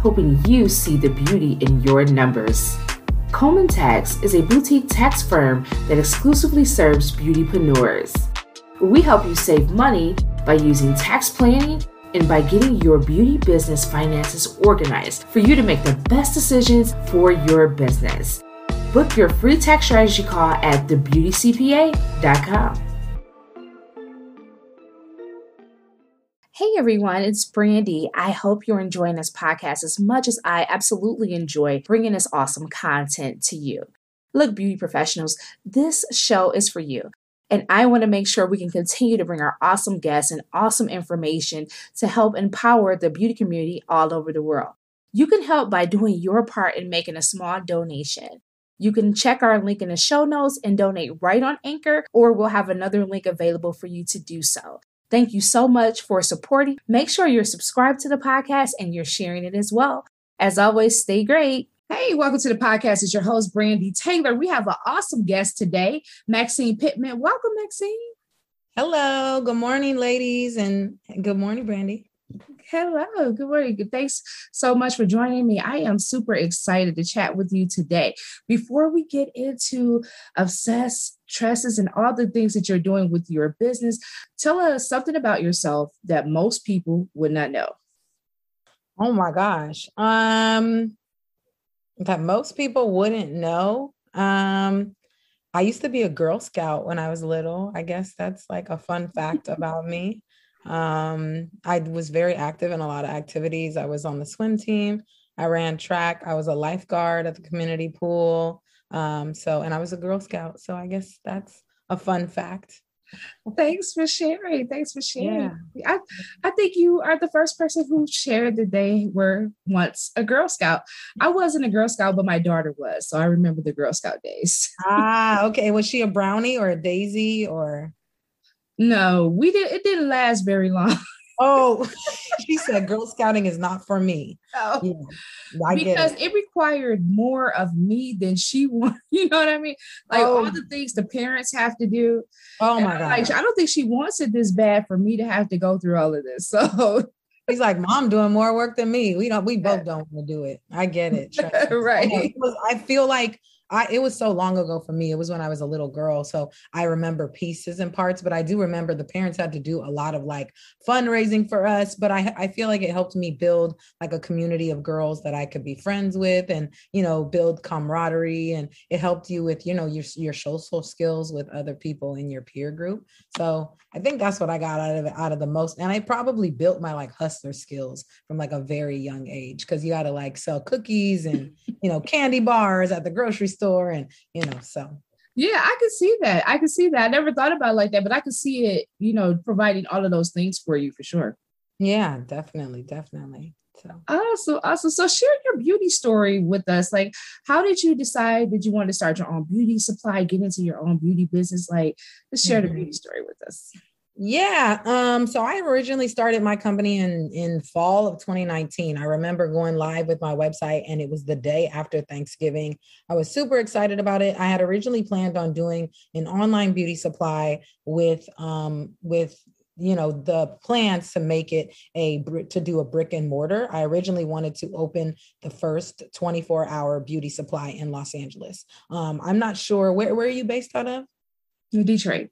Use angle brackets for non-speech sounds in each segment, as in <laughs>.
hoping you see the beauty in your numbers. Coleman Tax is a boutique tax firm that exclusively serves beautypreneurs. We help you save money by using tax planning and by getting your beauty business finances organized for you to make the best decisions for your business. Book your free tax strategy call at thebeautycpa.com. Hey everyone, it's Brandy. I hope you're enjoying this podcast as much as I absolutely enjoy bringing this awesome content to you. Look, beauty professionals, this show is for you. And I want to make sure we can continue to bring our awesome guests and awesome information to help empower the beauty community all over the world. You can help by doing your part in making a small donation. You can check our link in the show notes and donate right on Anchor, or we'll have another link available for you to do so. Thank you so much for supporting. Make sure you're subscribed to the podcast and you're sharing it as well. As always, stay great. Hey, welcome to the podcast. It's your host, Brandy Taylor. We have an awesome guest today, Maxine Pittman. Welcome, Maxine. Hello. Good morning, ladies, and good morning, Brandy. Hello, good morning. Thanks so much for joining me. I am super excited to chat with you today. Before we get into obsess tresses and all the things that you're doing with your business, tell us something about yourself that most people would not know. Oh my gosh. Um that most people wouldn't know. Um I used to be a Girl Scout when I was little. I guess that's like a fun fact about me. Um, I was very active in a lot of activities. I was on the swim team. I ran track. I was a lifeguard at the community pool. Um, so, and I was a Girl Scout. So I guess that's a fun fact. Thanks for sharing. Thanks for sharing. Yeah. I, I think you are the first person who shared that they were once a Girl Scout. I wasn't a Girl Scout, but my daughter was. So I remember the Girl Scout days. ah, okay. Was she a brownie or a daisy or? No, we did. It didn't last very long. <laughs> oh, she said Girl Scouting is not for me. Oh, yeah, because it. it. required more of me than she <laughs> wanted. You know what I mean? Like oh. all the things the parents have to do. Oh my god! Like, I don't think she wants it this bad for me to have to go through all of this. <laughs> So he's like, "Mom doing more work than me. We don't. We both don't want to do it. I get it. right? I feel like I it was so long ago for me. It was when I was a little girl. So I remember pieces and parts, but I do remember the parents had to do a lot of like fundraising for us. But I I feel like it helped me build like a community of girls that I could be friends with and you know build camaraderie and it helped you with you know your your social skills with other people in your peer group. So I think that's what I got out of it out of the most. And I probably built my like hustler skills from like a very young age because you got to like sell cookies and you know candy bars at the grocery store store and you know so. Yeah i could see that. I could see that. I never thought about it like that but i could see it you know providing all of those things for you for sure. Yeah definitely definitely so. Awesome awesome. So share your beauty story with us. Like how did you decide that you wanted to start your own beauty supply get into your own beauty business? Like let's share mm-hmm. the beauty story with us yeah. Um, so I originally started my company in in fall of 2019. I remember going live with my website and it was the day after Thanksgiving. I was super excited about it. I had originally planned on doing an online beauty supply with um with you know the plans to make it a to do a brick and mortar i originally wanted to open the first 24 hour beauty supply in los angeles um, i'm not sure where, where are you based out of detroit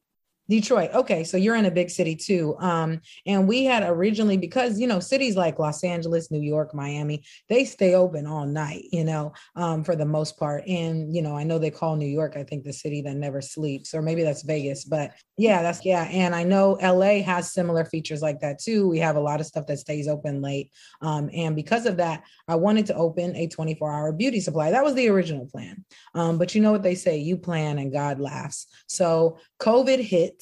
Detroit. Okay, so you're in a big city too. Um, and we had originally because you know cities like Los Angeles, New York, Miami, they stay open all night. You know, um, for the most part. And you know, I know they call New York, I think the city that never sleeps, or maybe that's Vegas. But yeah, that's yeah. And I know LA has similar features like that too. We have a lot of stuff that stays open late. Um, and because of that, I wanted to open a 24-hour beauty supply. That was the original plan. Um, but you know what they say: you plan and God laughs. So COVID hit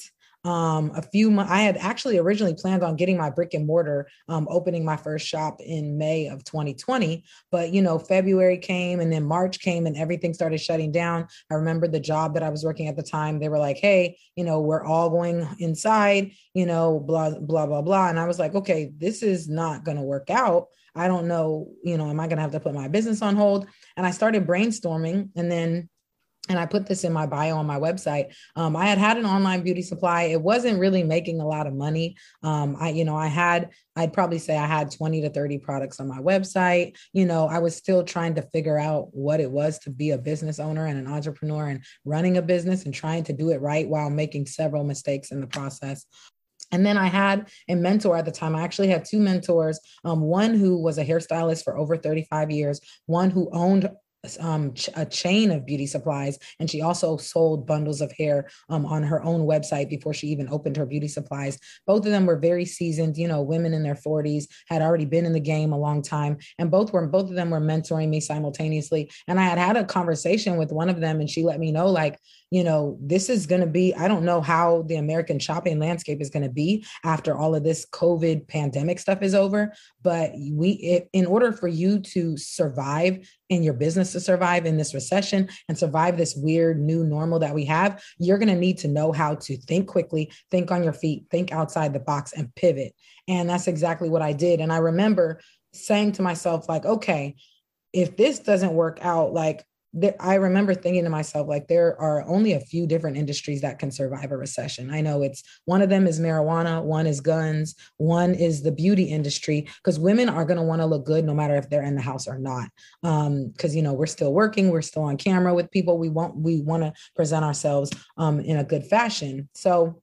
um, a few months. I had actually originally planned on getting my brick and mortar, um, opening my first shop in May of 2020. But, you know, February came and then March came and everything started shutting down. I remember the job that I was working at the time. They were like, hey, you know, we're all going inside, you know, blah, blah, blah, blah. And I was like, okay, this is not going to work out. I don't know, you know, am I going to have to put my business on hold? And I started brainstorming. And then and I put this in my bio on my website. Um, I had had an online beauty supply. It wasn't really making a lot of money. Um, I, you know, I had, I'd probably say I had 20 to 30 products on my website. You know, I was still trying to figure out what it was to be a business owner and an entrepreneur and running a business and trying to do it right while making several mistakes in the process. And then I had a mentor at the time. I actually had two mentors um, one who was a hairstylist for over 35 years, one who owned um, a chain of beauty supplies, and she also sold bundles of hair um, on her own website before she even opened her beauty supplies. Both of them were very seasoned, you know, women in their 40s, had already been in the game a long time, and both were both of them were mentoring me simultaneously. And I had had a conversation with one of them, and she let me know, like, you know, this is going to be, I don't know how the American shopping landscape is going to be after all of this COVID pandemic stuff is over. But we, it, in order for you to survive in your business to survive in this recession and survive this weird new normal that we have, you're going to need to know how to think quickly, think on your feet, think outside the box, and pivot. And that's exactly what I did. And I remember saying to myself, like, okay, if this doesn't work out, like, I remember thinking to myself, like, there are only a few different industries that can survive a recession. I know it's one of them is marijuana, one is guns, one is the beauty industry, because women are going to want to look good no matter if they're in the house or not. Because, um, you know, we're still working, we're still on camera with people. We want, we want to present ourselves um, in a good fashion. So,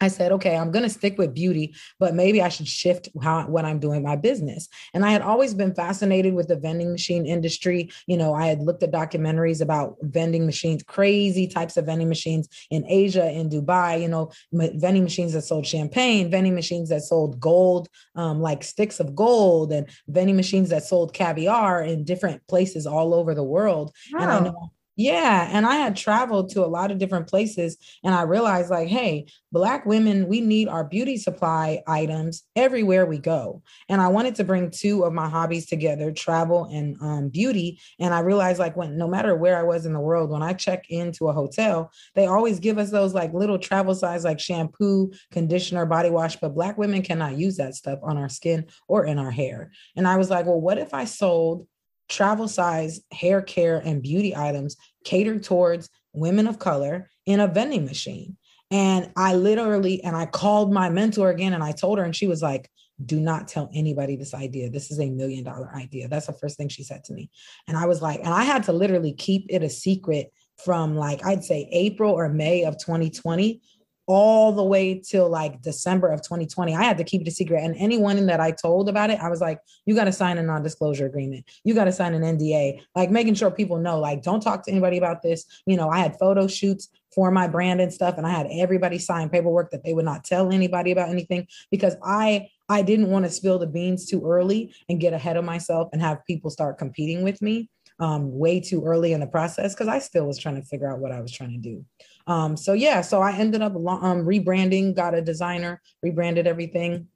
I said, okay, I'm going to stick with beauty, but maybe I should shift how what I'm doing my business. And I had always been fascinated with the vending machine industry. You know, I had looked at documentaries about vending machines, crazy types of vending machines in Asia, in Dubai. You know, vending machines that sold champagne, vending machines that sold gold, um, like sticks of gold, and vending machines that sold caviar in different places all over the world. Wow. And I know yeah. And I had traveled to a lot of different places and I realized, like, hey, Black women, we need our beauty supply items everywhere we go. And I wanted to bring two of my hobbies together travel and um, beauty. And I realized, like, when no matter where I was in the world, when I check into a hotel, they always give us those like little travel size, like shampoo, conditioner, body wash. But Black women cannot use that stuff on our skin or in our hair. And I was like, well, what if I sold travel size hair care and beauty items catered towards women of color in a vending machine. And I literally, and I called my mentor again and I told her, and she was like, do not tell anybody this idea. This is a million dollar idea. That's the first thing she said to me. And I was like, and I had to literally keep it a secret from like, I'd say April or May of 2020 all the way till like December of 2020. I had to keep it a secret. And anyone that I told about it, I was like, you got to sign a non disclosure agreement. You got to sign an NDA, like making sure people know, like, don't talk to anybody about this. You know, I had photo shoots for my brand and stuff, and I had everybody sign paperwork that they would not tell anybody about anything because I I didn't want to spill the beans too early and get ahead of myself and have people start competing with me um, way too early in the process because I still was trying to figure out what I was trying to do. Um, so yeah, so I ended up um, rebranding, got a designer, rebranded everything.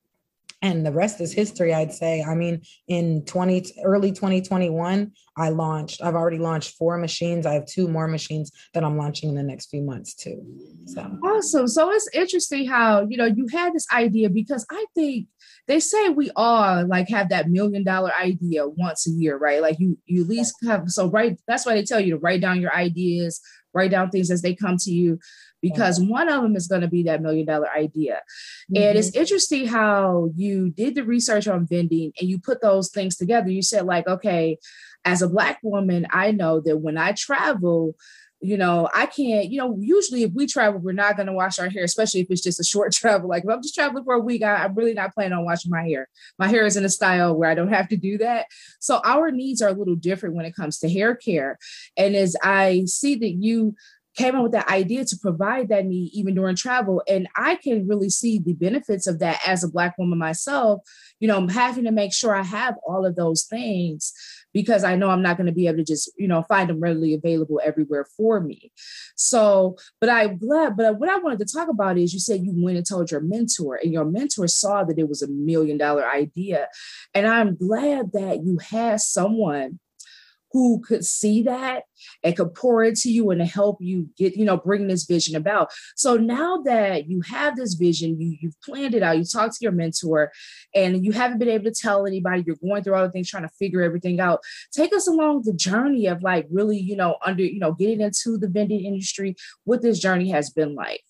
And the rest is history, I'd say. I mean, in 20 early 2021, I launched, I've already launched four machines. I have two more machines that I'm launching in the next few months too. So awesome. So it's interesting how, you know, you had this idea because I think they say we all like have that million dollar idea once a year, right? Like you you at least have so right that's why they tell you to write down your ideas, write down things as they come to you because yeah. one of them is going to be that million dollar idea. Mm-hmm. And it's mm-hmm. interesting how you did the research on vending and you put those things together. You said, like, okay, as a Black woman, I know that when I travel, you know, I can't, you know, usually if we travel, we're not going to wash our hair, especially if it's just a short <laughs> travel. Like if I'm just traveling for a week, I, am really not planning on washing my hair. My hair is in a style where I don't have to do that. So our needs are a little different when it comes to hair care. And as I see that you came up with that idea to provide that need even during travel. And I can really see the benefits of that as a Black woman myself. You know, having to make sure I have all of those things because I know I'm not going to be able to just, you know, find them readily available everywhere for me. So, but I'm glad, but what I wanted to talk about is you said you went and told your mentor, and your mentor saw that it was a million dollar idea. And I'm glad that you had someone who could see that and could pour into you and help you get, you know, bring this vision about. So now that you have this vision, you, you've planned it out, you talked to your mentor, and you haven't been able to tell anybody, you're going through all the things, trying to figure everything out. Take us along the journey of like really, you know, under, you know, getting into the vending industry, what this journey has been like.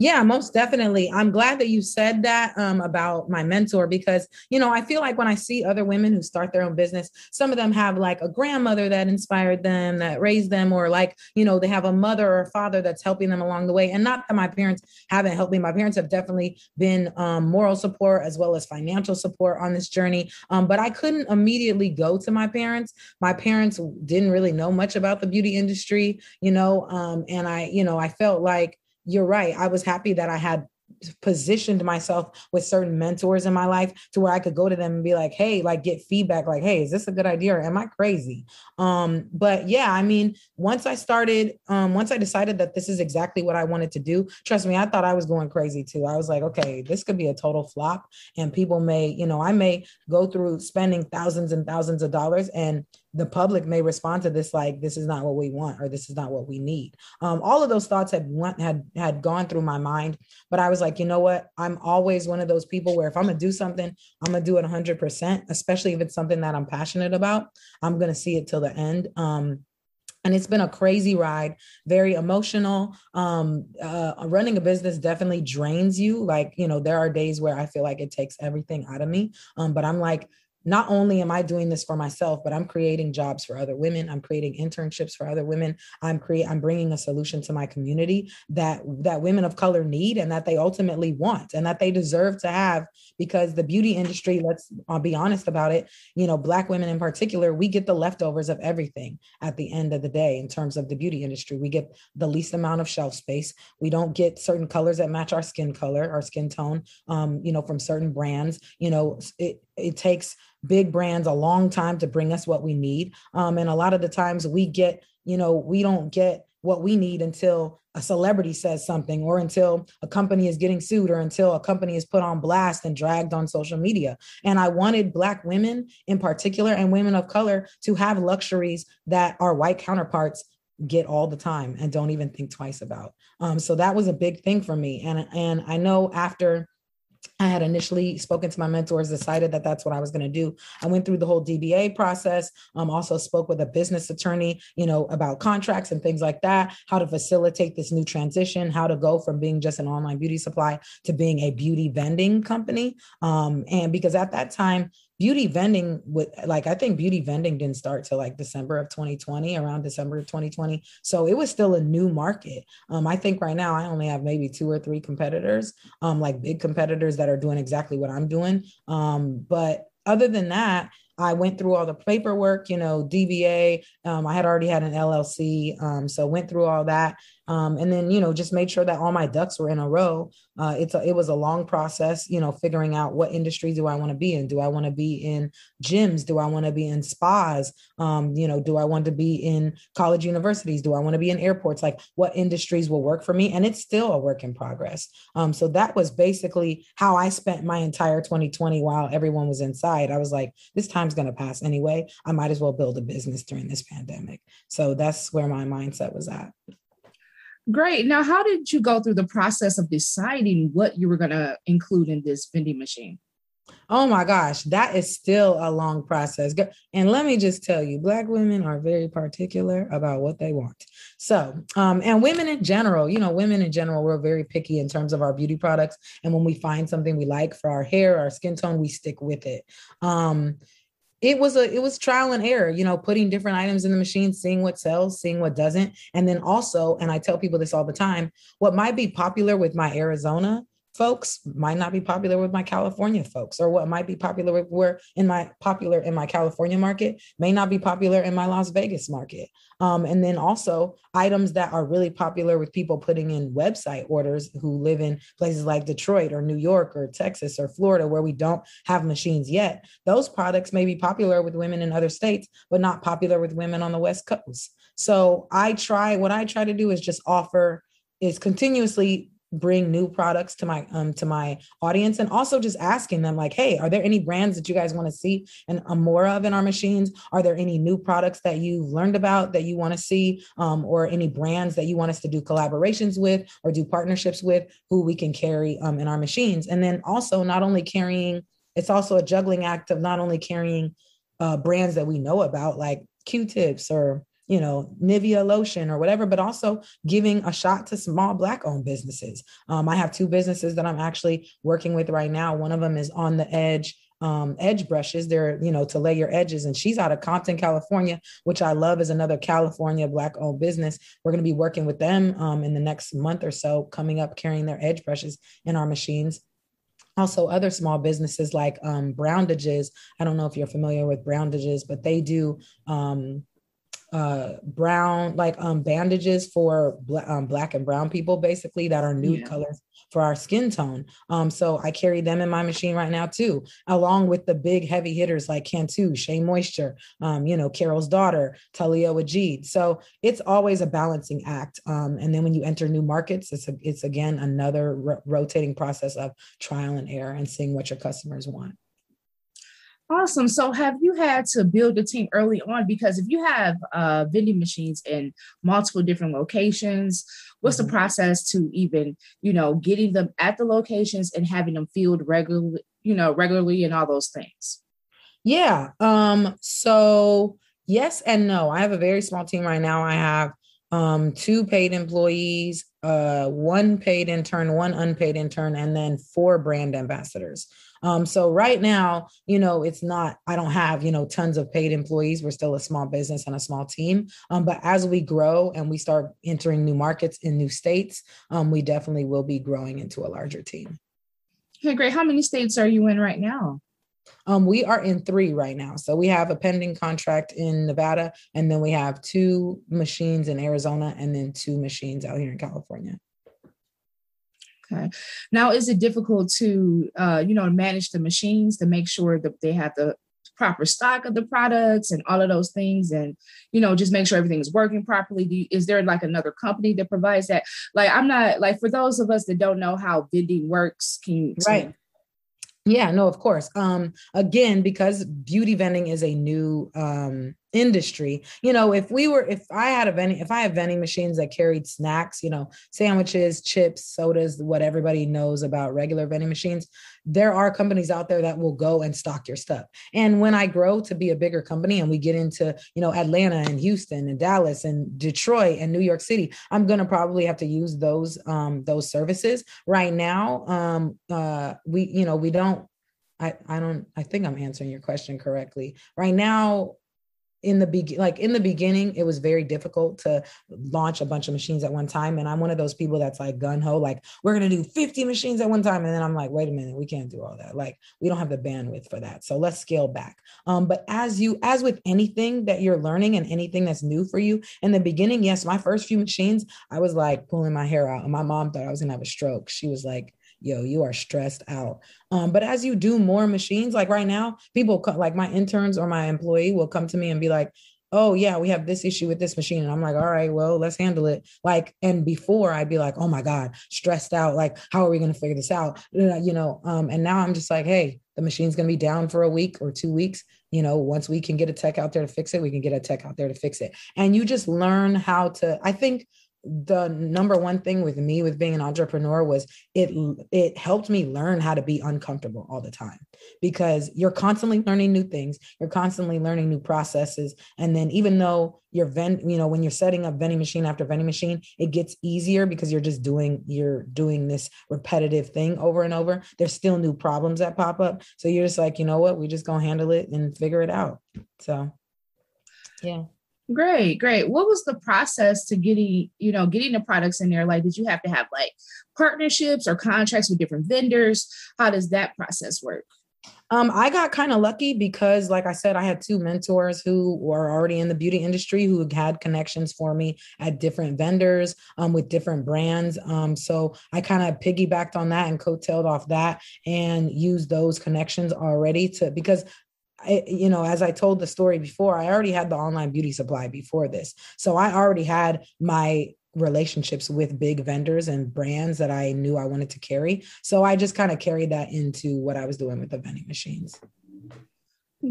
Yeah, most definitely. I'm glad that you said that um, about my mentor because, you know, I feel like when I see other women who start their own business, some of them have like a grandmother that inspired them, that raised them, or like, you know, they have a mother or a father that's helping them along the way. And not that my parents haven't helped me. My parents have definitely been um, moral support as well as financial support on this journey. Um, but I couldn't immediately go to my parents. My parents didn't really know much about the beauty industry, you know, um, and I, you know, I felt like, you're right. I was happy that I had positioned myself with certain mentors in my life to where I could go to them and be like, hey, like get feedback, like, hey, is this a good idea or am I crazy? Um, but yeah, I mean, once I started, um, once I decided that this is exactly what I wanted to do, trust me, I thought I was going crazy too. I was like, okay, this could be a total flop. And people may, you know, I may go through spending thousands and thousands of dollars and the public may respond to this like this is not what we want or this is not what we need. Um, all of those thoughts had went, had had gone through my mind but i was like you know what? I'm always one of those people where if i'm gonna do something i'm gonna do it 100% especially if it's something that i'm passionate about. I'm gonna see it till the end. Um, and it's been a crazy ride very emotional. Um uh, running a business definitely drains you. Like you know there are days where i feel like it takes everything out of me. Um but i'm like not only am I doing this for myself, but I'm creating jobs for other women. I'm creating internships for other women. I'm create I'm bringing a solution to my community that that women of color need and that they ultimately want and that they deserve to have because the beauty industry, let's I'll be honest about it, you know, black women in particular, we get the leftovers of everything at the end of the day in terms of the beauty industry. We get the least amount of shelf space. We don't get certain colors that match our skin color, our skin tone, um, you know, from certain brands. You know, it it takes big brands a long time to bring us what we need. Um, and a lot of the times we get, you know, we don't get what we need until a celebrity says something or until a company is getting sued or until a company is put on blast and dragged on social media. And I wanted Black women in particular and women of color to have luxuries that our white counterparts get all the time and don't even think twice about. Um, so that was a big thing for me. And, and I know after I had initially spoken to my mentors, decided that that's what I was going to do. I went through the whole DBA process. Um, also spoke with a business attorney, you know, about contracts and things like that, how to facilitate this new transition, how to go from being just an online beauty supply to being a beauty vending company. Um, and because at that time, beauty vending with like I think beauty vending didn't start till like December of 2020, around December of 2020. So it was still a new market. Um, I think right now I only have maybe two or three competitors, um, like big competitors that are doing exactly what I'm doing. Um, but other than that, I went through all the paperwork, you know, DBA. Um, I had already had an LLC, um, so went through all that, um, and then you know just made sure that all my ducks were in a row. Uh, it's a, it was a long process, you know, figuring out what industry do I want to be in. Do I want to be in gyms? Do I want to be in spas? Um, you know, do I want to be in college universities? Do I want to be in airports? Like, what industries will work for me? And it's still a work in progress. Um, so that was basically how I spent my entire 2020 while everyone was inside. I was like, this time's going to pass anyway. I might as well build a business during this pandemic. So that's where my mindset was at. Great. Now, how did you go through the process of deciding what you were going to include in this vending machine? Oh my gosh, that is still a long process. And let me just tell you, Black women are very particular about what they want. So, um, and women in general, you know, women in general, we're very picky in terms of our beauty products. And when we find something we like for our hair, our skin tone, we stick with it. Um, it was a it was trial and error you know putting different items in the machine seeing what sells seeing what doesn't. And then also and i tell people this all the time what might be popular with my arizona folks might not be popular with my California folks, or what might be popular with where in my popular in my California market may not be popular in my Las Vegas market. Um, and then also items that are really popular with people putting in website orders who live in places like Detroit or New York or Texas or Florida, where we don't have machines yet. Those products may be popular with women in other states, but not popular with women on the West Coast. So I try, what I try to do is just offer is continuously bring new products to my um to my audience and also just asking them like hey are there any brands that you guys want to see and um, more of in our machines? Are there any new products that you've learned about that you want to see um, or any brands that you want us to do collaborations with or do partnerships with who we can carry um, in our machines? And then also not only carrying it's also a juggling act of not only carrying uh, brands that we know about like q-tips or you know, Nivea lotion or whatever, but also giving a shot to small Black owned businesses. Um, I have two businesses that I'm actually working with right now. One of them is on the edge um, edge brushes. They're, you know, to lay your edges. And she's out of Compton, California, which I love is another California Black owned business. We're going to be working with them um, in the next month or so, coming up carrying their edge brushes in our machines. Also, other small businesses like um, Browndages. I don't know if you're familiar with Browndages, but they do um, uh brown like um bandages for bl- um, black and brown people basically that are nude yeah. colors for our skin tone. Um so i carry them in my machine right now too along with the big heavy hitters like cantu shea moisture um you know carol's daughter Taliah Waajid. So it's always a balancing act um and then when you enter new markets it's a, it's again another ro- rotating process of trial and error and seeing what your customers want Awesome. So, have you had to build a team early on? Because if you have uh, vending machines in multiple different locations, what's mm-hmm. the process to even, you know, getting them at the locations and having them filled regularly, you know, regularly and all those things? Yeah. Um. So yes and no. I have a very small team right now. I have um two paid employees, uh, one paid intern, one unpaid intern, and then four brand ambassadors. Um, so right now, you know, it's not, I don't have, you know, tons of paid employees. We're still a small business and a small team. Um, but as we grow and we start entering new markets in new states, um, we definitely will be growing into a larger team. Okay, great. How many states are you in right now? Um, we are in three right now. So we have a pending contract in Nevada, and then we have two machines in Arizona, and then two machines out here in California. Okay. Now, is it difficult to, uh, you know, manage the machines to make sure that they have the proper stock of the products and all of those things, and you know, just make sure everything is working properly? You, is there like another company that provides that? Like, I'm not like for those of us that don't know how vending works, can you right? Yeah, no, of course. Um, again, because beauty vending is a new um industry, you know, if we were, if I had a vending, if I have vending machines that carried snacks, you know, sandwiches, chips, sodas, what everybody knows about regular vending machines, there are companies out there that will go and stock your stuff. And when I grow to be a bigger company and we get into, you know, Atlanta and Houston and Dallas and Detroit and New York City, I'm going to probably have to use those um those services. Right now, um uh we you know, we don't I, I don't I think I'm answering your question correctly. Right now, in the be- like in the beginning it was very difficult to launch a bunch of machines at one time and i'm one of those people that's like gun ho like we're going to do 50 machines at one time and then i'm like wait a minute we can't do all that like we don't have the bandwidth for that so let's scale back. Um, but as you as with anything that you're learning and anything that's new for you in the beginning yes my first few machines i was like pulling my hair out and my mom thought i was going to have a stroke. She was like yo, you are stressed out. Um, but as you do more machines, like right now, people like my interns or my employee will come to me and be like, oh yeah we have this issue with this machine. And i'm like all right well let's handle it. Like and before i'd be like oh my god stressed out like how are we going to figure this out? You know um and now i'm just like hey the machine's going to be down for a week or two weeks. You know once we can get a tech out there to fix it we can get a tech out there to fix it. And you just learn how to i think the number one thing with me with being an entrepreneur was it it helped me learn how to be uncomfortable all the time because you're constantly learning new things you're constantly learning new processes and then even though you're vent you know when you're setting up vending machine after vending machine it gets easier because you're just doing you're doing this repetitive thing over and over. There's still new problems that pop up. So you're just like you know what? We just gonna handle it and figure it out. So yeah Great, great. What was the process to getting, you know, getting the products in there? Like, did you have to have like partnerships or contracts with different vendors? How does that process work? Um, I got kind of lucky because, like I said, I had two mentors who were already in the beauty industry who had connections for me at different vendors um, with different brands. Um, so I kind of piggybacked on that and coattailed off that and used those connections already to because I, you know, as I told the story before, I already had the online beauty supply before this. So I already had my relationships with big vendors and brands that I knew I wanted to carry. So I just kind of carried that into what I was doing with the vending machines.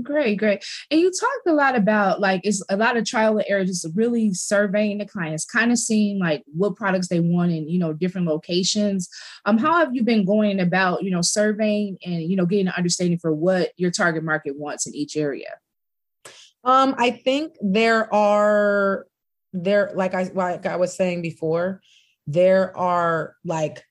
Great, great. And you talked a lot about like it's a lot of trial and error, just really surveying the clients, kind of seeing like what products they want in you know different locations. Um, how have you been going about you know surveying and you know getting an understanding for what your target market wants in each area? Um, I think there are there like I like I was saying before, there are like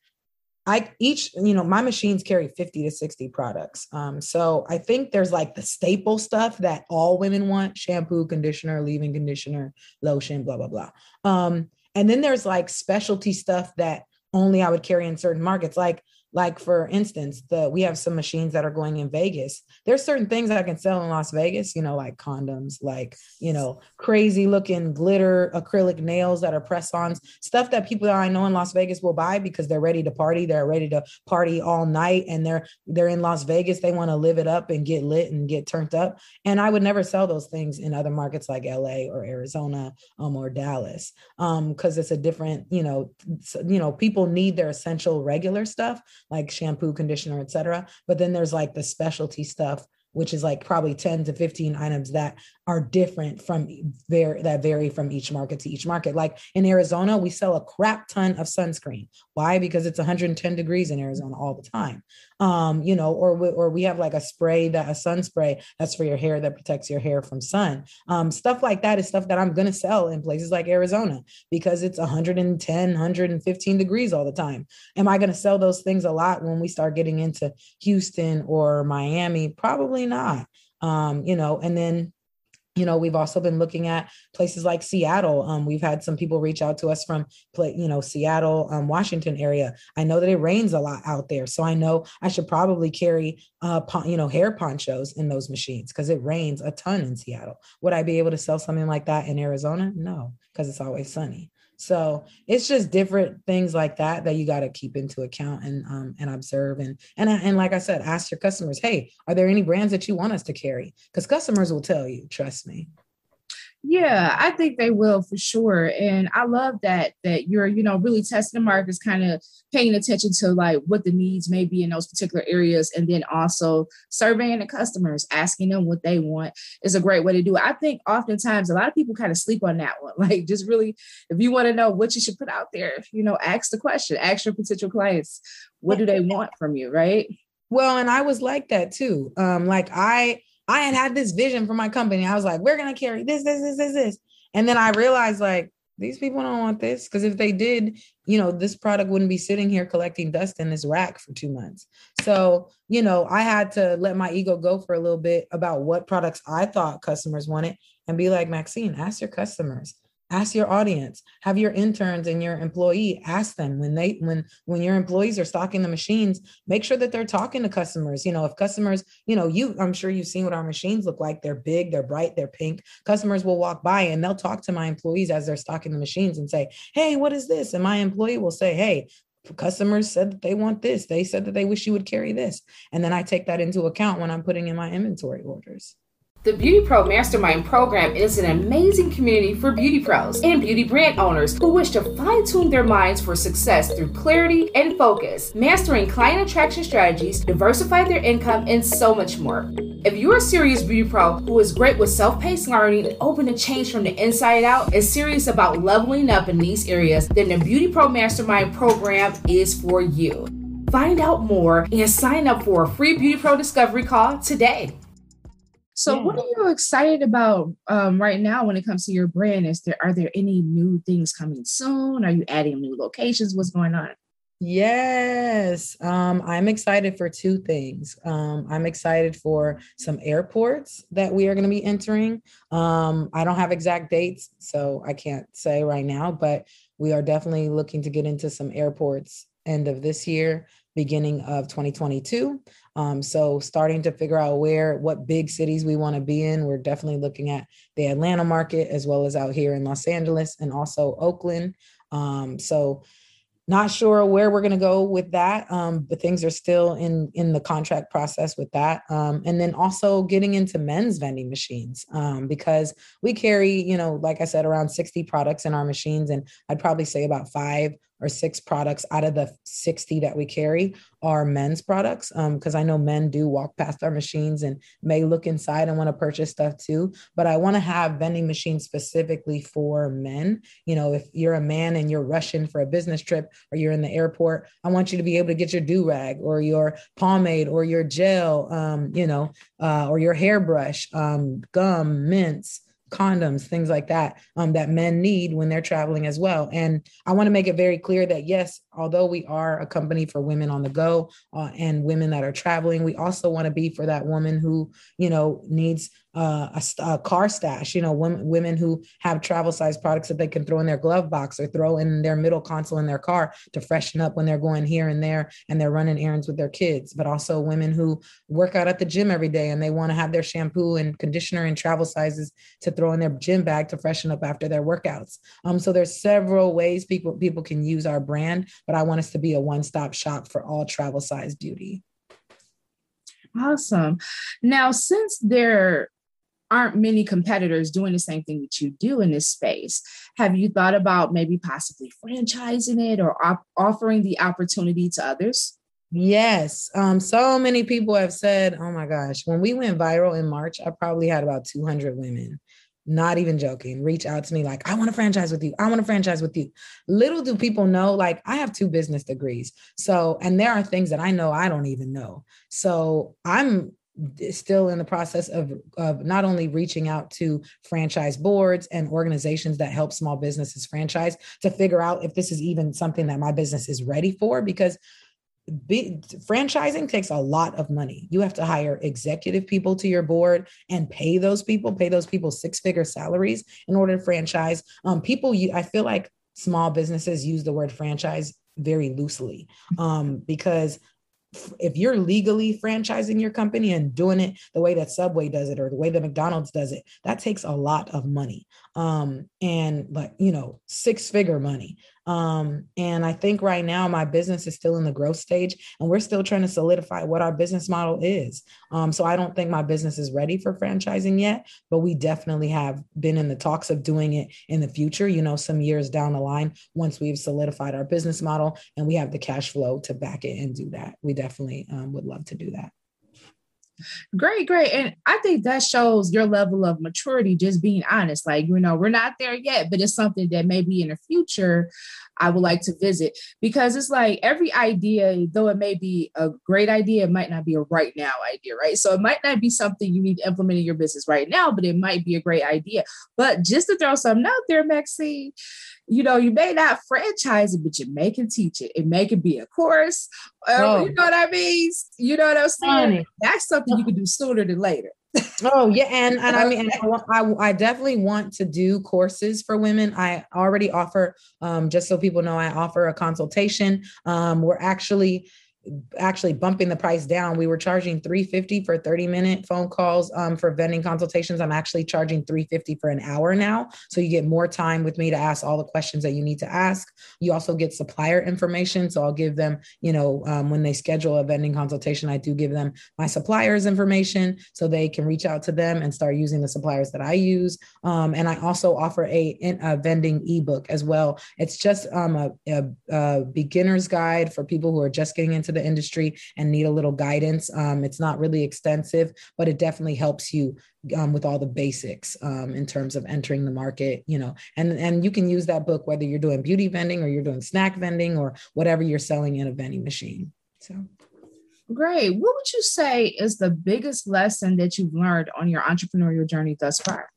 I each, you know, my machines carry 50 to 60 products. Um, so I think there's like the staple stuff that all women want shampoo, conditioner, leave-in conditioner, lotion, blah, blah, blah. Um, and then there's like specialty stuff that only I would carry in certain markets. Like like for instance, the we have some machines that are going in Vegas. There's certain things I can sell in Las Vegas, you know, like condoms, like you know, crazy looking glitter acrylic nails that are press-ons, stuff that people that I know in Las Vegas will buy because they're ready to party. They're ready to party all night, and they're they're in Las Vegas. They want to live it up and get lit and get turned up. And I would never sell those things in other markets like LA or Arizona um, or Dallas um, because it's a different, you know, you know, people need their essential regular stuff like shampoo, conditioner, etc. But then there's like the specialty stuff which is like probably 10 to 15 items that are different from there that vary from each market to each market. Like in Arizona, we sell a crap ton of sunscreen. Why? Because it's 110 degrees in Arizona all the time. Um, you know, or we, or we have like a spray that a sun spray that's for your hair that protects your hair from sun. Um, stuff like that is stuff that I'm gonna sell in places like Arizona because it's 110, 115 degrees all the time. Am I gonna sell those things a lot when we start getting into Houston or Miami? Probably not. Um, you know, and then you know we've also been looking at places like seattle. Um, we've had some people reach out to us from you know seattle um, washington area. I know that it rains a lot out there so i know i should probably carry uh, you know hair ponchos in those machines because it rains a ton in seattle. Would i be able to sell something like that in arizona? No because it's always sunny so it's just different things like that that you got to keep into account and um, and observe and and and like I said, ask your customers, hey, are there any brands that you want us to carry? Because customers will tell you. Trust me. Yeah, I think they will for sure. And I love that that you're, you know, really testing the markets, kind of paying attention to like what the needs may be in those particular areas, and then also surveying the customers, asking them what they want is a great way to do it. I think oftentimes a lot of people kind of sleep on that one. <laughs> Like just really, if you want to know what you should put out there, you know, ask the question, ask your potential clients, what do they want from you, right? Well, and I was like that too. Um, like I I had had this vision for my company. I was like, we're gonna carry this, this, this, this, this, and then I realized like these people don't want this because if they did, you know, this product wouldn't be sitting here collecting dust in this rack for two months. So, you know, I had to let my ego go for a little bit about what products I thought customers wanted and be like, Maxine, ask your customers ask your audience. Have your interns and your employee ask them when they when when your employees are stocking the machines make sure that they're talking to customers. You know if customers you know you i'm sure you've seen what our machines look like. They're big they're bright they're pink. Customers will walk by and they'll talk to my employees as they're stocking the machines and say hey what is this? And my employee will say hey customers said that they want this. They said that they wish you would carry this. And then i take that into account when i'm putting in my inventory orders the Beauty Pro Mastermind program is an amazing community for beauty pros and beauty brand owners who wish to fine tune their minds for success through clarity and focus, mastering client attraction strategies, diversify their income, and so much more. If you're a serious beauty pro who is great with self paced learning and open to change from the inside out and serious about leveling up in these areas, then the Beauty Pro Mastermind program is for you. Find out more and sign up for a free Beauty Pro Discovery call today. So, yeah. what are you excited about um, right now when it comes to your brand? Is there are there any new things coming soon? Are you adding new locations? What's going on? Yes, um, I'm excited for two things. Um, I'm excited for some airports that we are going to be entering. Um, I don't have exact dates, so I can't say right now, but we are definitely looking to get into some airports end of this year, beginning of 2022. Um, so starting to figure out where, what big cities we want to be in. We're definitely looking at the Atlanta market as well as out here in Los Angeles and also Oakland. Um, so not sure where we're going to go with that um, but things are still in in the contract process with that um, and then also getting into men's vending machines um, because we carry you know like i said around 60 products in our machines and i'd probably say about five or six products out of the 60 that we carry are men's products because um, i know men do walk past our machines and may look inside and want to purchase stuff too but i want to have vending machines specifically for men. You know if you're a man and you're rushing for a business trip or you're in the airport i want you to be able to get your do-rag or your pomade or your gel um, you know uh, or your hairbrush um, gum mints condoms, things like that, um, that men need when they're traveling as well. And I want to make it very clear that yes, although we are a company for women on the go uh, and women that are traveling, we also want to be for that woman who, you know, needs uh, a, a, car stash, you know, women, women who have travel size products that they can throw in their glove box or throw in their middle console in their car to freshen up when they're going here and there and they're running errands with their kids, but also women who work out at the gym every day and they want to have their shampoo and conditioner and travel sizes to throw in their gym bag to freshen up after their workouts. Um, so there's several ways people people can use our brand, but I want us to be a one-stop shop for all travel size beauty. Awesome. Now, since there aren't many competitors doing the same thing that you do in this space. Have you thought about maybe possibly franchising it or op- offering the opportunity to others? Yes. Um, so many people have said, oh my gosh, when we went viral in March, I probably had about 200 women, not even joking, reach out to me like, I want to franchise with you. I want to franchise with you. Little do people know, like, I have two business degrees. So, and there are things that I know I don't even know. So I'm still in the process of, of not only reaching out to franchise boards and organizations that help small businesses franchise to figure out if this is even something that my business is ready for because be, franchising takes a lot of money. You have to hire executive people to your board and pay those people, pay those people six figure salaries in order to franchise. Um, people, you, I feel like small businesses use the word franchise very loosely um, <laughs> because if you're legally franchising your company and doing it the way that Subway does it or the way that McDonald's does it, that takes a lot of money. Um, and like, you know, six figure money. Um, and I think right now my business is still in the growth stage and we're still trying to solidify what our business model is. Um, so I don't think my business is ready for franchising yet, but we definitely have been in the talks of doing it in the future, you know, some years down the line, once we've solidified our business model and we have the cash flow to back it and do that. We definitely um, would love to do that. Great, great. And I think that shows your level of maturity, just being honest. Like, you know, we're not there yet, but it's something that maybe in the future I would like to visit because it's like every idea, though it may be a great idea, it might not be a right now idea, right? So it might not be something you need to implement in your business right now, but it might be a great idea. But just to throw something out there, Maxine, you know, you may not franchise it, but you may can teach it. It may can be a course. Oh. You know what I mean? You know what I'm saying? Funny. That's something you can do sooner than later. oh yeah, and and I mean, <laughs> I, I, I definitely want to do courses for women. I already offer, um, just so people know, I offer a consultation. Um, we're actually actually bumping the price down. We were charging 350 for 30 minute phone calls um, for vending consultations. I'm actually charging 350 for an hour now. So you get more time with me to ask all the questions that you need to ask. You also get supplier information. So I'll give them, you know, um, when they schedule a vending consultation, I do give them my suppliers information so they can reach out to them and start using the suppliers that I use. Um, and I also offer a, a vending ebook as well. It's just um, a, a, a beginner's guide for people who are just getting into the industry and need a little guidance. Um, it's not really extensive, but it definitely helps you um, with all the basics um, in terms of entering the market. You know, and and you can use that book whether you're doing beauty vending or you're doing snack vending or whatever you're selling in a vending machine. So. Great. What would you say is the biggest lesson that you've learned on your entrepreneurial journey thus far?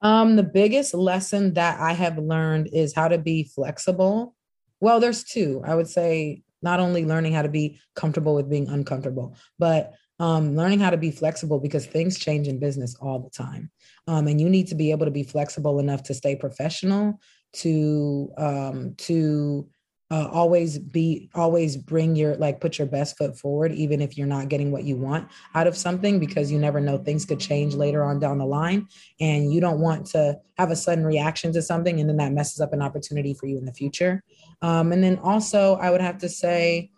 Um, the biggest lesson that I have learned is how to be flexible well, there's two. I would say not only learning how to be comfortable with being uncomfortable, but um, learning how to be flexible because things change in business all the time. Um, and you need to be able to be flexible enough to stay professional, to um, to uh, always be always bring your like put your best foot forward even if you're not getting what you want out of something because you never know things could change later on down the line and you don't want to have a sudden reaction to something and then that messes up an opportunity for you in the future. Um, and then also i would have to say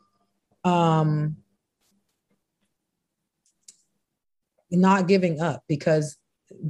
um, not giving up because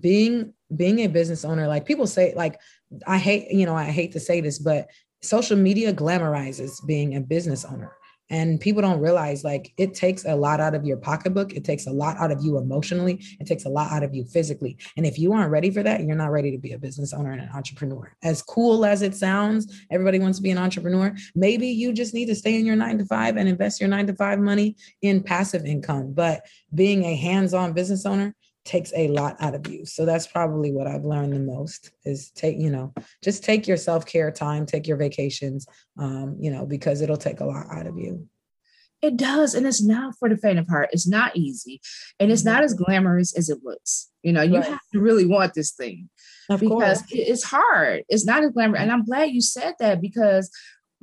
being being a business owner like people say like i hate you know i hate to say this but social media glamorizes being a business owner. And people don't realize like it takes a lot out of your pocketbook. It takes a lot out of you emotionally. It takes a lot out of you physically. And if you aren't ready for that you're not ready to be a business owner and an entrepreneur. As cool as it sounds everybody wants to be an entrepreneur. Maybe you just need to stay in your 9 to 5 and invest your 9 to 5 money in passive income. But being a hands-on business owner takes a lot out of you. So that's probably what I've learned the most is take, you know, just take your self-care time, take your vacations, um, you know, because it'll take a lot out of you. It does. And it's not for the faint of heart. It's not easy. And it's not as mm-hmm. glamorous as it looks. You know, you right. have to really want this thing of because course. it's hard. It's not as glamorous. And I'm glad you said that because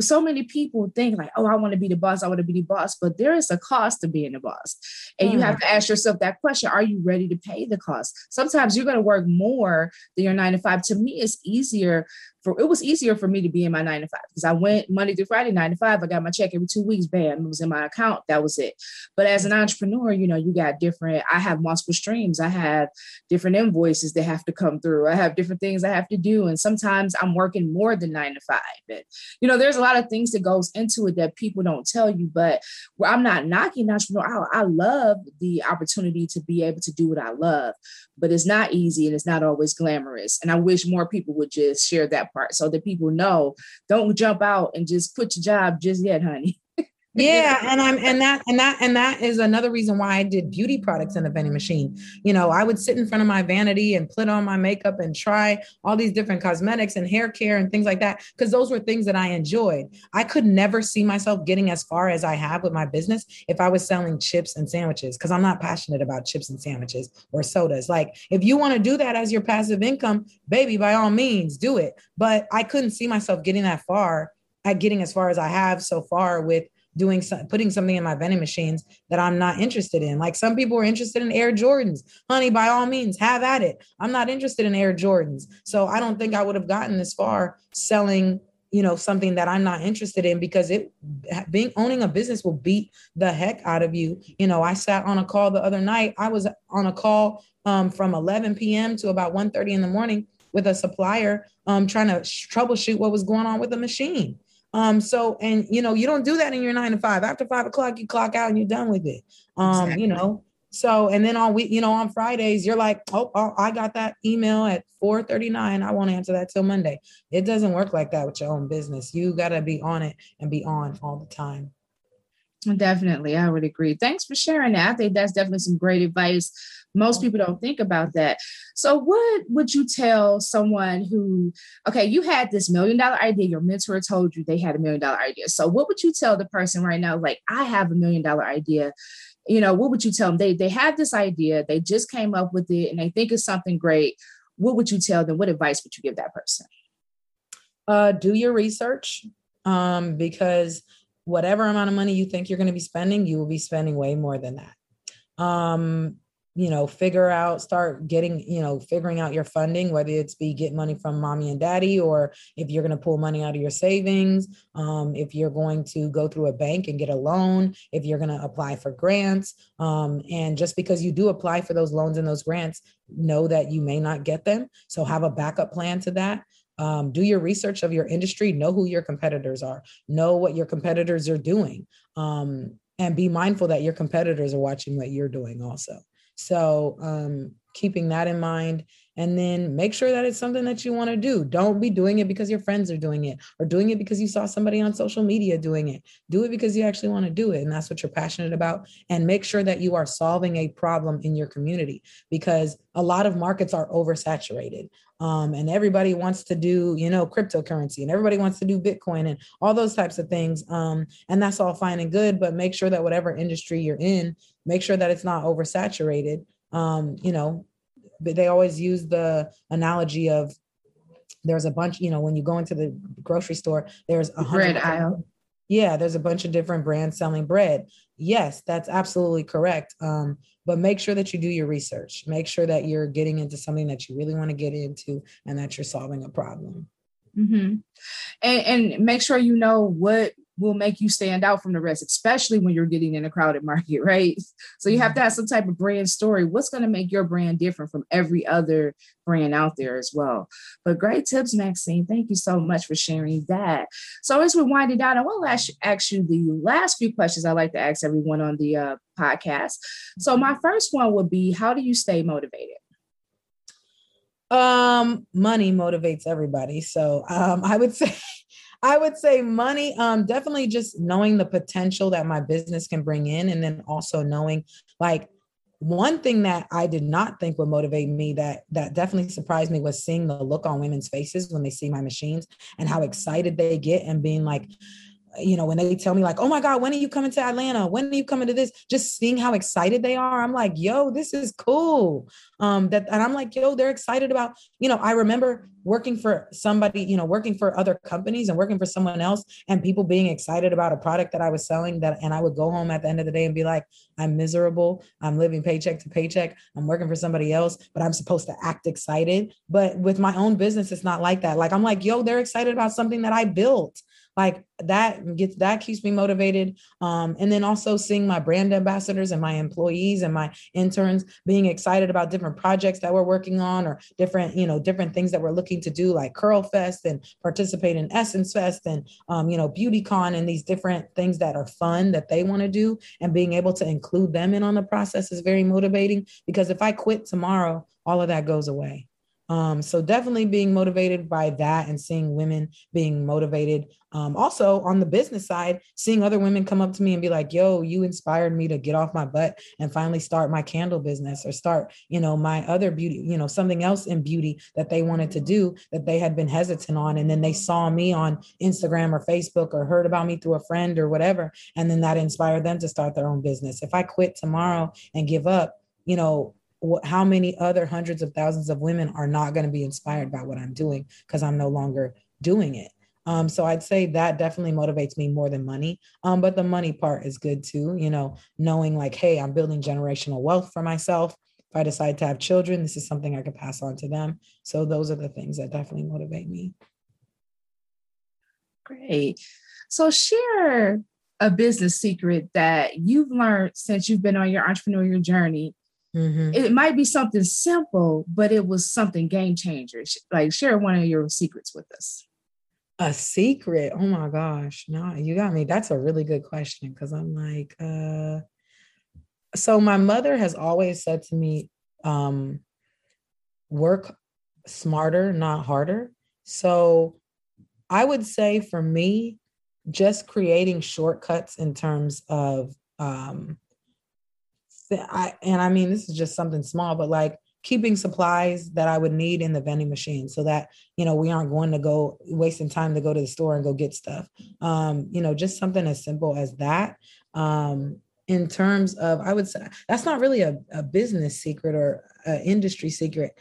so many people think like, oh, I want to be the boss, I want to be the boss, but there is a cost to being a boss. And mm. you have mm. to ask yourself that question Are you ready to pay the cost? Sometimes you're going to work more than your nine to five. To me, it's easier for it was easier for me to be in my nine to five because I went Monday through Friday, nine to five. I got my check every two weeks, bam, it was in my account. That was it. But as an entrepreneur, you know, you got different, I have multiple streams. I have different invoices that have to come through. I have different things I have to do. And sometimes I'm working more than nine to five. And, you know, there's a lot of things that goes into it that people don't tell you, but where I'm not knocking entrepreneur. I, I love the opportunity to be able to do what I love, but it's not easy and it's not always glamorous. And I wish more people would just share that part so that people know don't jump out and just quit your job just yet, honey. Yeah and i'm and that and that and that is another reason why i did beauty products in the vending machine. You know i would sit in front of my vanity and put on my makeup and try all these different cosmetics and hair care and things like that because those were things that i enjoyed. I could never see myself getting as far as i have with my business if i was selling chips and sandwiches because i'm not passionate about chips and sandwiches or sodas. Like if you want to do that as your passive income baby by all means do it. But i couldn't see myself getting that far at getting as far as i have so far with doing some, putting something in my vending machines that I'm not interested in. Like some people are interested in Air Jordans. Honey, by all means, have at it. I'm not interested in Air Jordans. So I don't think I would have gotten this far selling you know something that i'm not interested in because it being owning a business will beat the heck out of you you know i sat on a call the other night i was on a call um, from 11 p.m to about 1 30 in the morning with a supplier um, trying to troubleshoot what was going on with the machine um, so and you know, you don't do that in your nine to five. After five o'clock, you clock out and you're done with it. Um, exactly. you know. So and then on we, you know, on Fridays, you're like, oh, oh I got that email at 4:39. I won't answer that till Monday. It doesn't work like that with your own business. You gotta be on it and be on all the time. Definitely, I would agree. Thanks for sharing that. I think that's definitely some great advice most people don't think about that. So, what would you tell someone who, okay, you had this million dollar idea, your mentor told you they had a million dollar idea. So, what would you tell the person right now, like, I have a million dollar idea? You know, what would you tell them? They they have this idea, they just came up with it, and they think it's something great. What would you tell them? What advice would you give that person? Uh, do your research, um, because whatever amount of money you think you're going to be spending, you will be spending way more than that. Um, you know figure out start getting you know figuring out your funding whether it's be get money from mommy and daddy or if you're going to pull money out of your savings um, if you're going to go through a bank and get a loan if you're going to apply for grants um, and just because you do apply for those loans and those grants know that you may not get them. So have a backup plan to that. Um, do your research of your industry know who your competitors are know what your competitors are doing um, and be mindful that your competitors are watching what you're doing also so um, keeping that in mind and then make sure that it's something that you want to do. Don't be doing it because your friends are doing it or doing it because you saw somebody on social media doing it. Do it because you actually want to do it and that's what you're passionate about. And make sure that you are solving a problem in your community because a lot of markets are oversaturated. Um, and everybody wants to do, you know, cryptocurrency and everybody wants to do Bitcoin and all those types of things. Um, and that's all fine and good, but make sure that whatever industry you're in, make sure that it's not oversaturated. Um, you know, they always use the analogy of there's a bunch, you know, when you go into the grocery store, there's a bread aisle. Yeah, there's a bunch of different brands selling bread. Yes, that's absolutely correct. Um, but make sure that you do your research. Make sure that you're getting into something that you really want to get into and that you're solving a problem. Mm-hmm. And, and make sure you know what will make you stand out from the rest, especially when you're getting in a crowded market, <laughs> right? So you have to have some type of brand story. What's going to make your brand different from every other brand out there as well? But great tips, Maxine. Thank you so much for sharing that. So as we wind it down, I want to ask, ask you the last few questions I like to ask everyone on the uh, podcast. So my first one would be, how do you stay motivated? Um, money motivates everybody. So um, I would <laughs> say I would say money, um, definitely just knowing the potential that my business can bring in, and then also knowing like one thing that I did not think would motivate me that that definitely surprised me was seeing the look on women's faces when they see my machines and how excited they get and being like, you know, when they tell me like, oh my God, when are you coming to Atlanta? When are you coming to this? Just seeing how excited they are. I'm like, yo, this is cool. Um, that and I'm like, yo, they're excited about, you know, I remember working for somebody, you know, working for other companies and working for someone else and people being excited about a product that I was selling that and I would go home at the end of the day and be like, I'm miserable. I'm living paycheck to paycheck. I'm working for somebody else, but I'm supposed to act excited. But with my own business, it's not like that. Like I'm like, yo, they're excited about something that I built like that gets that keeps me motivated um, and then also seeing my brand ambassadors and my employees and my interns being excited about different projects that we're working on or different you know different things that we're looking to do like curl fest and participate in essence fest and um, you know beauty con and these different things that are fun that they want to do. And being able to include them in on the process is very motivating because if i quit tomorrow all of that goes away um, so definitely being motivated by that and seeing women being motivated. Um, also on the business side, seeing other women come up to me and be like, yo, you inspired me to get off my butt and finally start my candle business or start, you know, my other beauty, you know, something else in beauty that they wanted to do that they had been hesitant on. And then they saw me on Instagram or Facebook or heard about me through a friend or whatever. And then that inspired them to start their own business. If I quit tomorrow and give up, you know, how many other hundreds of thousands of women are not going to be inspired by what I'm doing because I'm no longer doing it. Um, so I'd say that definitely motivates me more than money. Um, but the money part is good too, you know, knowing like, hey, I'm building generational wealth for myself. If I decide to have children, this is something I could pass on to them. So those are the things that definitely motivate me. Great. So share a business secret that you've learned since you've been on your entrepreneurial journey Mm-hmm. It might be something simple, but it was something game changer. Like share one of your secrets with us. A secret? Oh my gosh. No, you got me. That's a really good question because I'm like, uh so my mother has always said to me, um, work smarter, not harder. So I would say for me, just creating shortcuts in terms of um I and I mean this is just something small, but like keeping supplies that I would need in the vending machine so that you know we aren't going to go wasting time to go to the store and go get stuff. Um, you know, just something as simple as that. Um, in terms of, I would say that's not really a, a business secret or industry secret.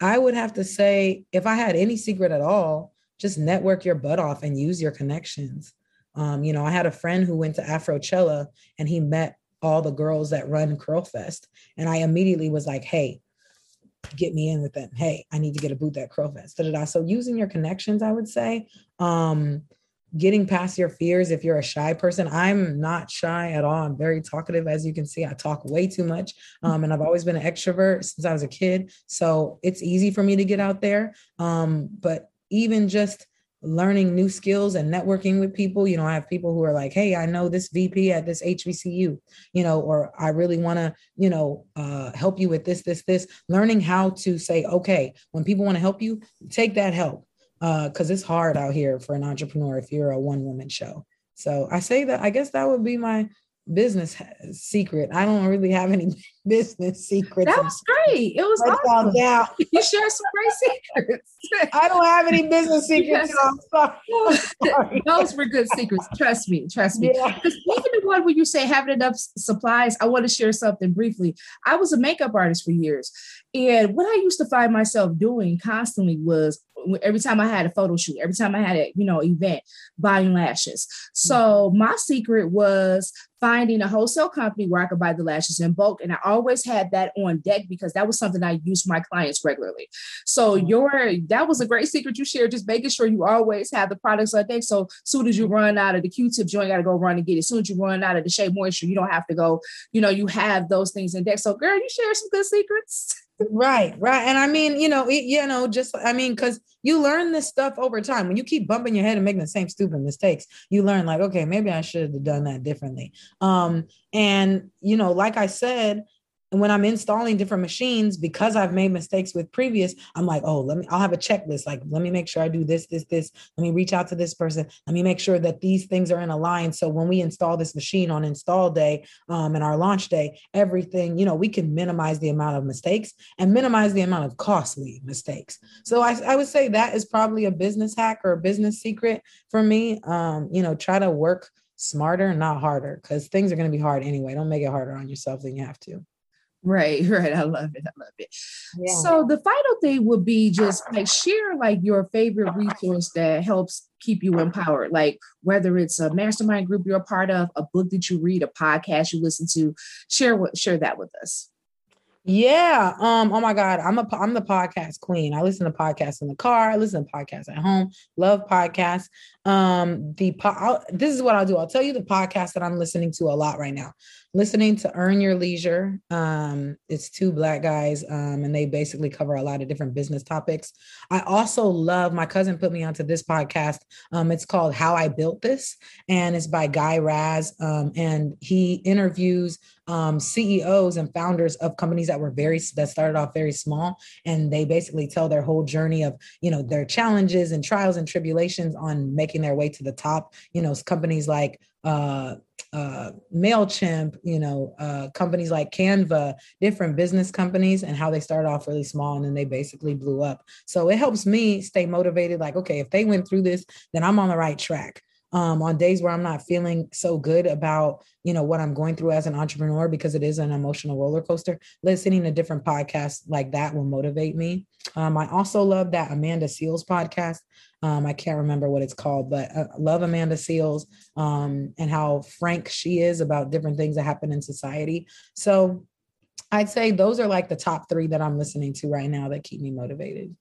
I would have to say, if I had any secret at all, just network your butt off and use your connections. Um, you know, I had a friend who went to Afrochella and he met all the girls that run Curl Fest. And I immediately was like, hey, get me in with them. Hey, I need to get a booth at Curl Fest. Da-da-da. So using your connections, I would say, um, getting past your fears if you're a shy person. I'm not shy at all. I'm very talkative, as you can see. I talk way too much. Um, and I've always been an extrovert since I was a kid. So it's easy for me to get out there. Um, but even just learning new skills and networking with people. You know, I have people who are like, hey, I know this VP at this HBCU, you know, or I really want to, you know, uh, help you with this, this, this. Learning how to say, okay, when people want to help you, take that help. Because uh, it's hard out here for an entrepreneur if you're a one woman show. So I say that I guess that would be my business secret. I don't really have any <laughs> business secrets. That was great. It was um, awesome. Down. You shared some great secrets. I don't have any business <laughs> secrets. Yes. sorry. Those were good secrets. Trust me. Trust me. Yeah. Even the one where you say having enough supplies, I want to share something briefly. I was a makeup artist for years. And what I used to find myself doing constantly was every time I had a photo shoot, every time I had a, you know, event, buying lashes. Mm-hmm. So my secret was finding a wholesale company where I could buy the lashes in bulk. And I always had that on deck because that was something I used my clients regularly. So mm-hmm. your that was a great secret you shared, just making sure you always have the products on deck. So soon as you mm-hmm. run out of the Q-tips, you ain't gotta go run and get it. As soon as you run out of the shea moisture, you don't have to go, you know, you have those things in deck. So girl, you share some good secrets. Right, right. And I mean, you know, it, you know, just I mean, because you learn this stuff over time. When you keep bumping your head and making the same stupid mistakes, you learn like, okay, maybe I should have done that differently. Um, and you know, like I said, and when I'm installing different machines, because I've made mistakes with previous, I'm like, oh, let me, I'll have a checklist. Like, let me make sure I do this, this, this. Let me reach out to this person. Let me make sure that these things are in a line. So when we install this machine on install day um, and our launch day, everything, you know, we can minimize the amount of mistakes and minimize the amount of costly mistakes. So I, I would say that is probably a business hack or a business secret for me. Um, you know, try to work smarter, not harder, because things are going to be hard anyway. Don't make it harder on yourself than you have to. Right, <laughs> right. I love it. I love it. Yeah. So the final thing would be just like share like your favorite resource that helps keep you empowered. Like whether it's a mastermind group you're a part of, a book that you read, a podcast you listen to, share what share that with us. Yeah. Um, oh my God. I'm a I'm the podcast queen. I listen to podcasts in the car, I listen to podcasts at home, love podcasts. Um, the po- this is what I'll do. I'll tell you the podcast that I'm listening to a lot right now listening to Earn Your Leisure. Um, it's two black guys, um, and they basically cover a lot of different business topics. I also love my cousin put me onto this podcast. Um, it's called How I Built This, and it's by Guy Raz, um, and he interviews um, CEOs and founders of companies that were very that started off very small, and they basically tell their whole journey of you know their challenges and trials and tribulations on making their way to the top. You know, companies like uh, uh, MailChimp, you know, uh, companies like Canva, different business companies, and how they started off really small and then they basically blew up. So it helps me stay motivated. Like, okay, if they went through this, then I'm on the right track. Um, on days where I'm not feeling so good about, you know, what I'm going through as an entrepreneur because it is an emotional roller coaster. Listening to different podcasts like that will motivate me. Um, I also love that Amanda Seales podcast. Um, I can't remember what it's called, but I love Amanda Seales um, and how frank she is about different things that happen in society. So I'd say those are like the top three that I'm listening to right now that keep me motivated.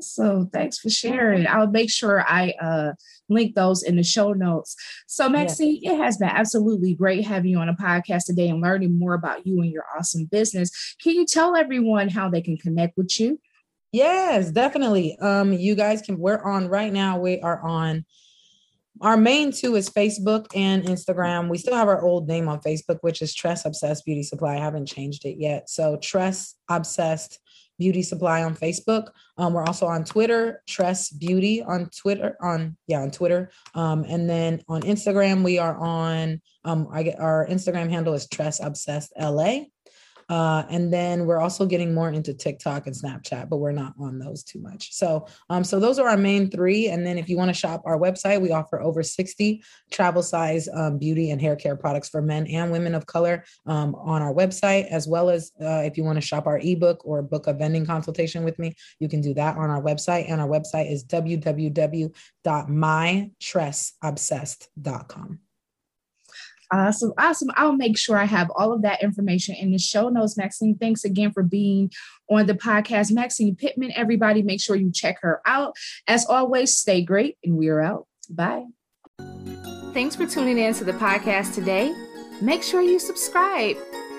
So thanks for sharing. I'll make sure I uh, link those in the show notes. So Maxine, it has been absolutely great having you on a podcast today and learning more about you and your awesome business. Can you tell everyone how they can connect with you? Yes, definitely. Um, you guys can. We're on right now. We are on. Our main two is Facebook and Instagram. We still have our old name on Facebook, which is Tress Obsessed Beauty Supply. I haven't changed it yet. So Tress Obsessed Beauty Supply on Facebook. Um, we're also on Twitter, Tress Beauty on Twitter. On yeah, on Twitter. Um, and then on Instagram, we are on. Um, I get our Instagram handle is Tress Obsessed LA. Uh, and then we're also getting more into TikTok and Snapchat, but we're not on those too much. So, um, so those are our main three. And then if you want to shop our website, we offer over 60 travel size um, beauty and hair care products for men and women of color um, on our website, as well as uh, if you want to shop our ebook or book a vending consultation with me, you can do that on our website. And our website is www.mytressobsessed.com. Awesome. Awesome. I'll make sure I have all of that information in the show notes. Maxine, thanks again for being on the podcast. Maxine Pittman, everybody, make sure you check her out. As always, stay great, and we're out. Bye. Thanks for tuning in to the podcast today. Make sure you subscribe.